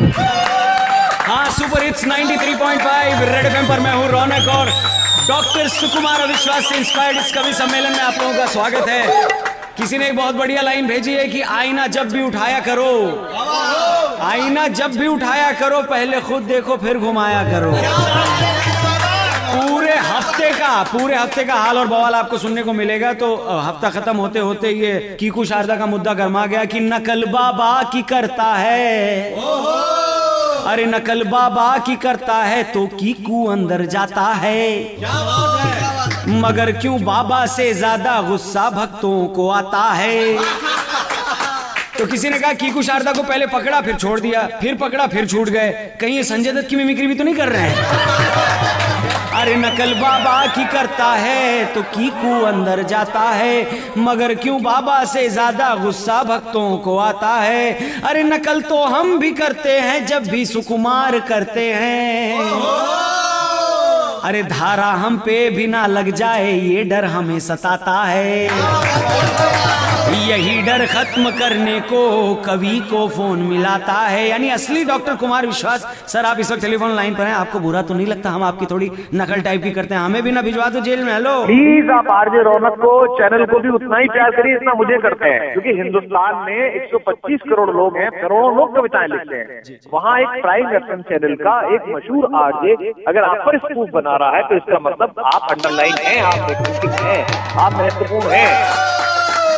हाँ super hits 93.5 red FM पर मैं हूँ रौनक और डॉक्टर सुकुमार अविश्वास से इंस्पायर्ड इस कवि सम्मेलन में आप लोगों का स्वागत है। किसी ने एक बहुत बढ़िया लाइन भेजी है कि आईना जब भी उठाया करो, आईना जब भी उठाया करो, पहले खुद देखो, फिर घुमाया करो। हफ़्ते का पूरे हफ़्ते का हाल और बवाल आपको सुनने को मिलेगा। तो हफ़्ता खत्म होते होते ये कीकू शारदा का मुद्दा गर्मा गया कि नकल बाबा की करता है। अरे नकल बाबा की करता है तो कीकू अंदर जाता है? मगर क्यों बाबा से ज़्यादा गुस्सा भक्तों को आता है? तो किसी ने कहा कीकू शारदा को पहले पकड़ा फिर छोड़ दिया फिर पकड़ा फिर छूट गए। कहीं ये संजय दत्त की मिमिक्री भी तो नहीं कर रहे हैं? अरे नकल बाबा की करता है तो कीकू अंदर जाता है। मगर क्यों बाबा से ज़्यादा गुस्सा भक्तों को आता है? अरे नकल तो हम भी करते हैं, जब भी सुकुमार करते हैं। अरे धारा हम पे भी ना लग जाए, ये डर हमें सताता है। यही डर खत्म करने को कवि को फ़ोन मिलाता है। यानी असली डॉक्टर कुमार विश्वास, सर आप इस वक्त टेलीफोन लाइन पर हैं, आपको बुरा तो नहीं लगता, हम आपकी थोड़ी नकल टाइप की करते हैं। हमें भी ना भिजवा दो जेल में, हेलो। प्लीज़ आप आरजे रौनक को, चैनल को भी उतना ही प्यार करिए जितना मुझे करते हैं। क्योंकि हिंदुस्तान में 125 करोड़ लोग हैं, करोड़ों लोग कविताएँ लिखते हैं। वहाँ एक प्राइम एफएम चैनल का एक मशहूर आरजे, अगर आप पर स्कूप बना रहा है तो इसका मतलब आप अंडरलाइन हैं आप हैं आप महत्वपूर्ण हैं।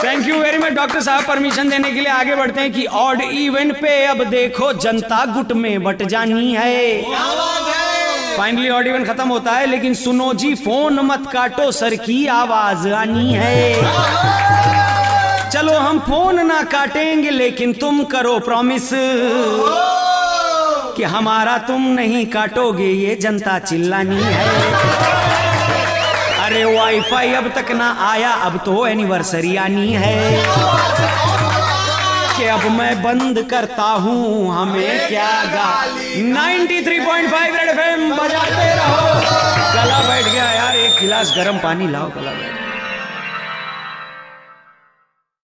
Thank you very much doctor साहब। परमिशन देने के लिए आगे बढ़ते हैं कि ऑड इवेंट पे अब देखो जनता गुट में बट जानी है। फाइनली ऑड इवेंट खत्म होता है लेकिन सुनो जी फ़ोन मत काटो सर की आवाज़ आनी है। चलो हम फ़ोन ना काटेंगे लेकिन तुम करो प्रॉमिस कि हमारा तुम नहीं काटोगे, ये जनता चिल्लानी है। अरे वाईफाई अब तक ना आया, अब तो एनिवर्सरी आनी है। कि अब मैं बंद करता हूँ, हमें क्या गा। 93.5 रेड एफएम बजाते रहो। गला बैठ गया यार, एक गिलास गर्म पानी लाओ, गला